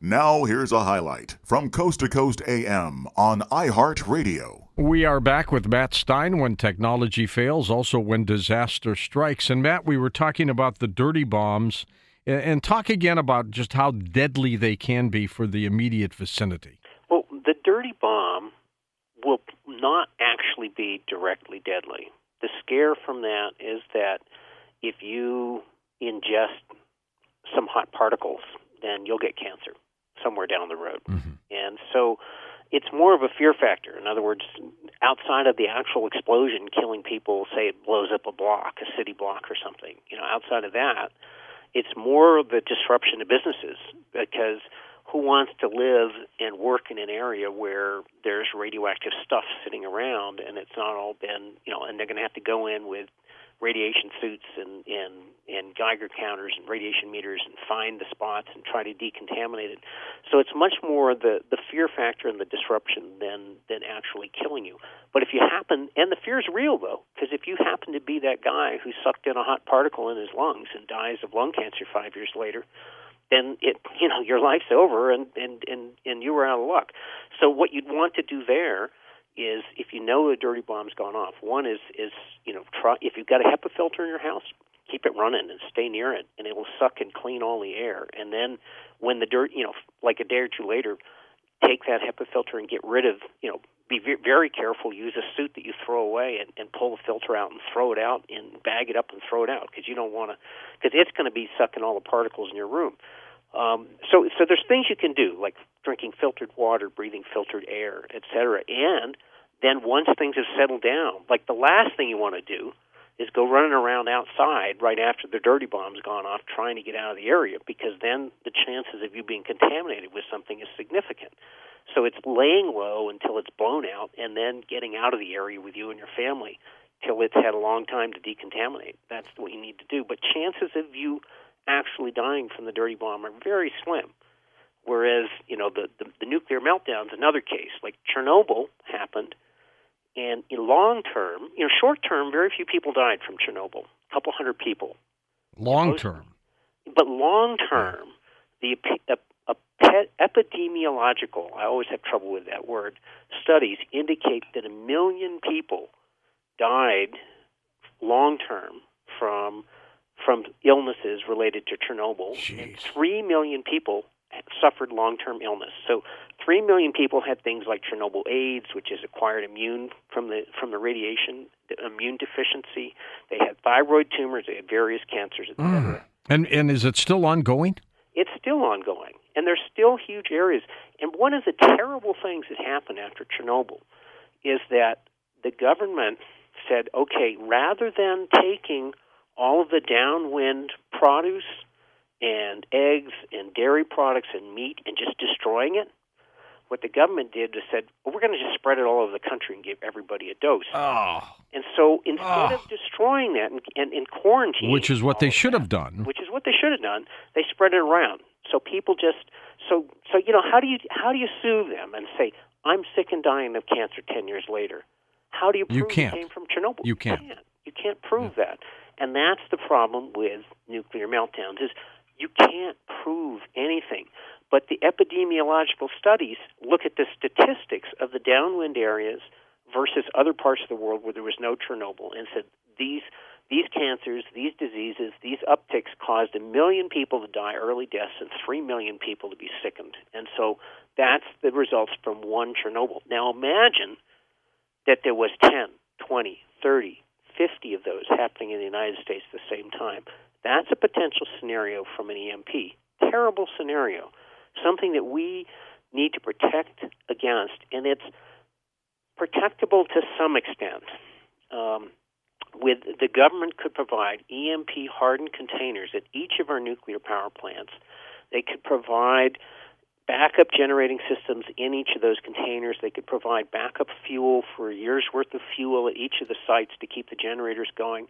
Now, here's a highlight from Coast to Coast AM on iHeartRadio. We are back with Mat Stein when technology fails, also when disaster strikes. And Mat, we were talking about the dirty bombs and talk again about just how deadly they can be for the immediate vicinity. Well, the dirty bomb will not actually be directly deadly. The scare from that is that if you ingest some hot particles, then you'll get cancer somewhere down the road. Mm-hmm. And so it's more of a fear factor. In other words, outside of the actual explosion killing people, say it blows up a block, a city block or something, you know, outside of that, it's more of the disruption to businesses because who wants to live and work in an area where there's radioactive stuff sitting around and it's not all been, you know, and they're going to have to go in with radiation suits and, and, and Geiger counters and radiation meters and find the spots and try to decontaminate it. So it's much more the, the fear factor and the disruption than, than actually killing you. But if you happen, and the fear is real though, because if you happen to be that guy who sucked in a hot particle in his lungs and dies of lung cancer five years later, then it you know your life's over and and and and you were out of luck. So what you'd want to do there is if you know a dirty bomb's gone off. One is is you know try if you've got a HEPA filter in your house, keep it running and stay near it, and it will suck and clean all the air. And then when the dirt, you know, like a day or two later, take that HEPA filter and get rid of you know. Be very careful. Use a suit that you throw away and, and pull the filter out and throw it out and bag it up and throw it out because you don't want to because it's going to be sucking all the particles in your room. Um, so, so there's things you can do, like drinking filtered water, breathing filtered air, etc. And then once things have settled down, like the last thing you want to do is go running around outside right after the dirty bomb's gone off, trying to get out of the area, because then the chances of you being contaminated with something is significant. So it's laying low until it's blown out, and then getting out of the area with you and your family till it's had a long time to decontaminate. That's what you need to do. But chances of you actually dying from the dirty bomb are very slim. Whereas, you know, the, the, the nuclear meltdown's another case. Like Chernobyl happened, and in long term, you know, short term, very few people died from Chernobyl, a couple hundred people. Long term. But long term, the a, a pet, epidemiological, I always have trouble with that word, studies indicate that a million people died long term from from illnesses related to Chernobyl, Jeez. and three million people suffered long-term illness. So, three million people had things like Chernobyl AIDS, which is acquired immune from the from the radiation, the immune deficiency. They had thyroid tumors. They had various cancers, etc. Mm. And and is it still ongoing? It's still ongoing, and there's still huge areas. And one of the terrible things that happened after Chernobyl is that the government said, okay, rather than taking all of the downwind produce and eggs and dairy products and meat and just destroying it. What the government did was said, well, we're going to just spread it all over the country and give everybody a dose. Oh. And so instead oh. of destroying that and, and, and quarantining, which is what they should that, have done, which is what they should have done, they spread it around. So people just so so you know how do you how do you sue them and say I'm sick and dying of cancer ten years later? How do you prove you can't. it came from Chernobyl? You can't. You can't, you can't prove yeah. that. And that's the problem with nuclear meltdowns is you can't prove anything. But the epidemiological studies look at the statistics of the downwind areas versus other parts of the world where there was no Chernobyl and said these these cancers, these diseases, these upticks caused a million people to die early deaths and three million people to be sickened. And so that's the results from one Chernobyl. Now imagine that there was 10, 20, 30, 50 of those happening in the United States at the same time. That's a potential scenario from an EMP. Terrible scenario. Something that we need to protect against, and it's protectable to some extent. Um, with the government could provide EMP hardened containers at each of our nuclear power plants. They could provide backup generating systems in each of those containers. They could provide backup fuel for a year's worth of fuel at each of the sites to keep the generators going.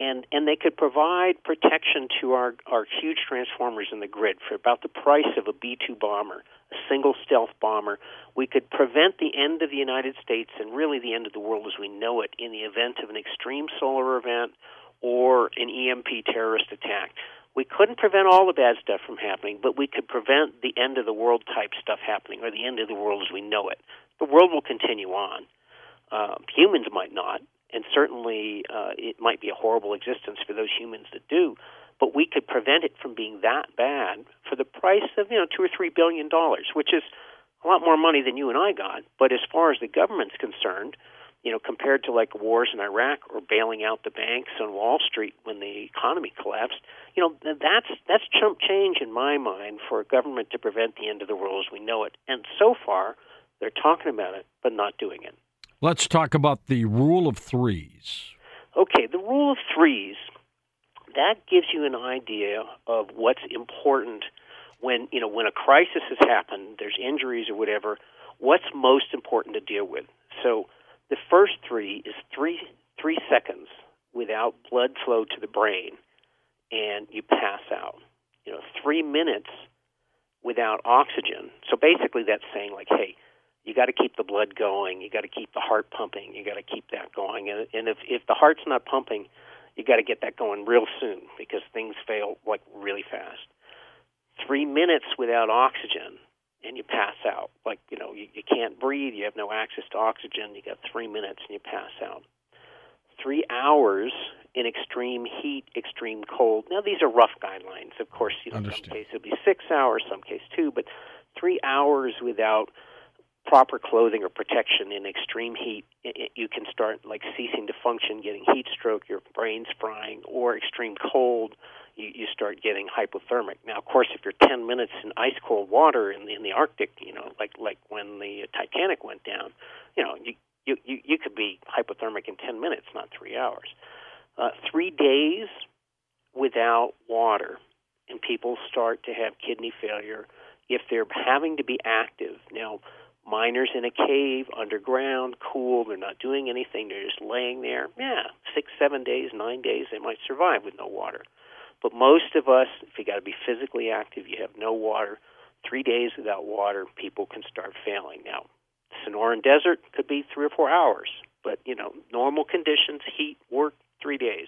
And, and they could provide protection to our, our huge transformers in the grid for about the price of a B 2 bomber, a single stealth bomber. We could prevent the end of the United States and really the end of the world as we know it in the event of an extreme solar event or an EMP terrorist attack we couldn't prevent all the bad stuff from happening, but we could prevent the end of the world type stuff happening or the end of the world as we know it. The world will continue on. Uh, humans might not, and certainly uh, it might be a horrible existence for those humans that do. But we could prevent it from being that bad for the price of you know two or three billion dollars, which is a lot more money than you and I got. But as far as the government's concerned, you know, compared to like wars in Iraq or bailing out the banks on Wall Street when the economy collapsed, you know, that's that's chump change in my mind for a government to prevent the end of the world as we know it. And so far, they're talking about it but not doing it. Let's talk about the rule of threes. Okay, the rule of threes that gives you an idea of what's important when you know when a crisis has happened, there's injuries or whatever. What's most important to deal with? So the first three is three three seconds without blood flow to the brain, and you pass out. You know, three minutes without oxygen. So basically, that's saying like, hey, you got to keep the blood going. You got to keep the heart pumping. You got to keep that going. And, and if if the heart's not pumping, you got to get that going real soon because things fail like really fast. Three minutes without oxygen and you pass out. Like, you know, you, you can't breathe, you have no access to oxygen, you got three minutes and you pass out. Three hours in extreme heat, extreme cold. Now, these are rough guidelines. Of course, you know, in some cases it'll be six hours, some case two, but three hours without proper clothing or protection in extreme heat, you can start like ceasing to function, getting heat stroke, your brain's frying, or extreme cold, you, you start getting hypothermic. Now, of course, if you're 10 minutes in ice cold water in the, in the Arctic, you know, like like when the Titanic went down, you know, you you you, you could be hypothermic in 10 minutes, not three hours. Uh, three days without water, and people start to have kidney failure if they're having to be active. Now, miners in a cave underground, cool, they're not doing anything, they're just laying there. Yeah, six, seven days, nine days, they might survive with no water. But most of us, if you got to be physically active, you have no water. Three days without water, people can start failing. Now, Sonoran Desert could be three or four hours, but you know, normal conditions, heat, work, three days.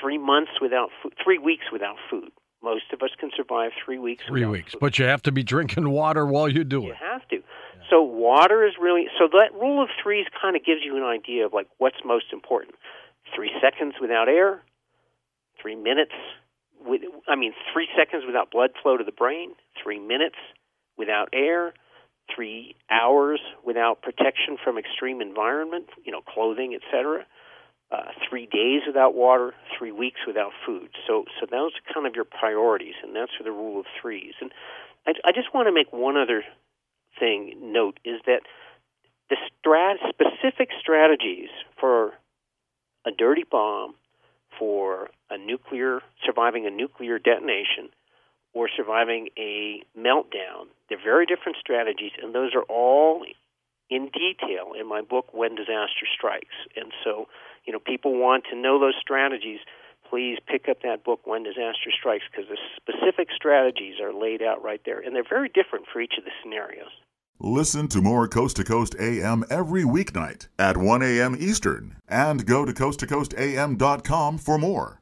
Three months without food, three weeks without food. Most of us can survive three weeks. Three weeks, food. but you have to be drinking water while you do you it. You have to. So water is really so that rule of threes kind of gives you an idea of like what's most important. Three seconds without air, three minutes with, I mean, three seconds without blood flow to the brain, three minutes without air, three hours without protection from extreme environment, you know, clothing, etc. Uh, three days without water, three weeks without food. So, so those are kind of your priorities, and that's for the rule of threes. And I, I just want to make one other thing note is that the strat- specific strategies for a dirty bomb for a nuclear surviving a nuclear detonation or surviving a meltdown. They're very different strategies, and those are all in detail in my book When Disaster Strikes. And so, you know, people want to know those strategies. Please pick up that book When Disaster Strikes because the specific strategies are laid out right there, and they're very different for each of the scenarios. Listen to more Coast to Coast AM every weeknight at 1 a.m. Eastern and go to coasttocoastam.com for more.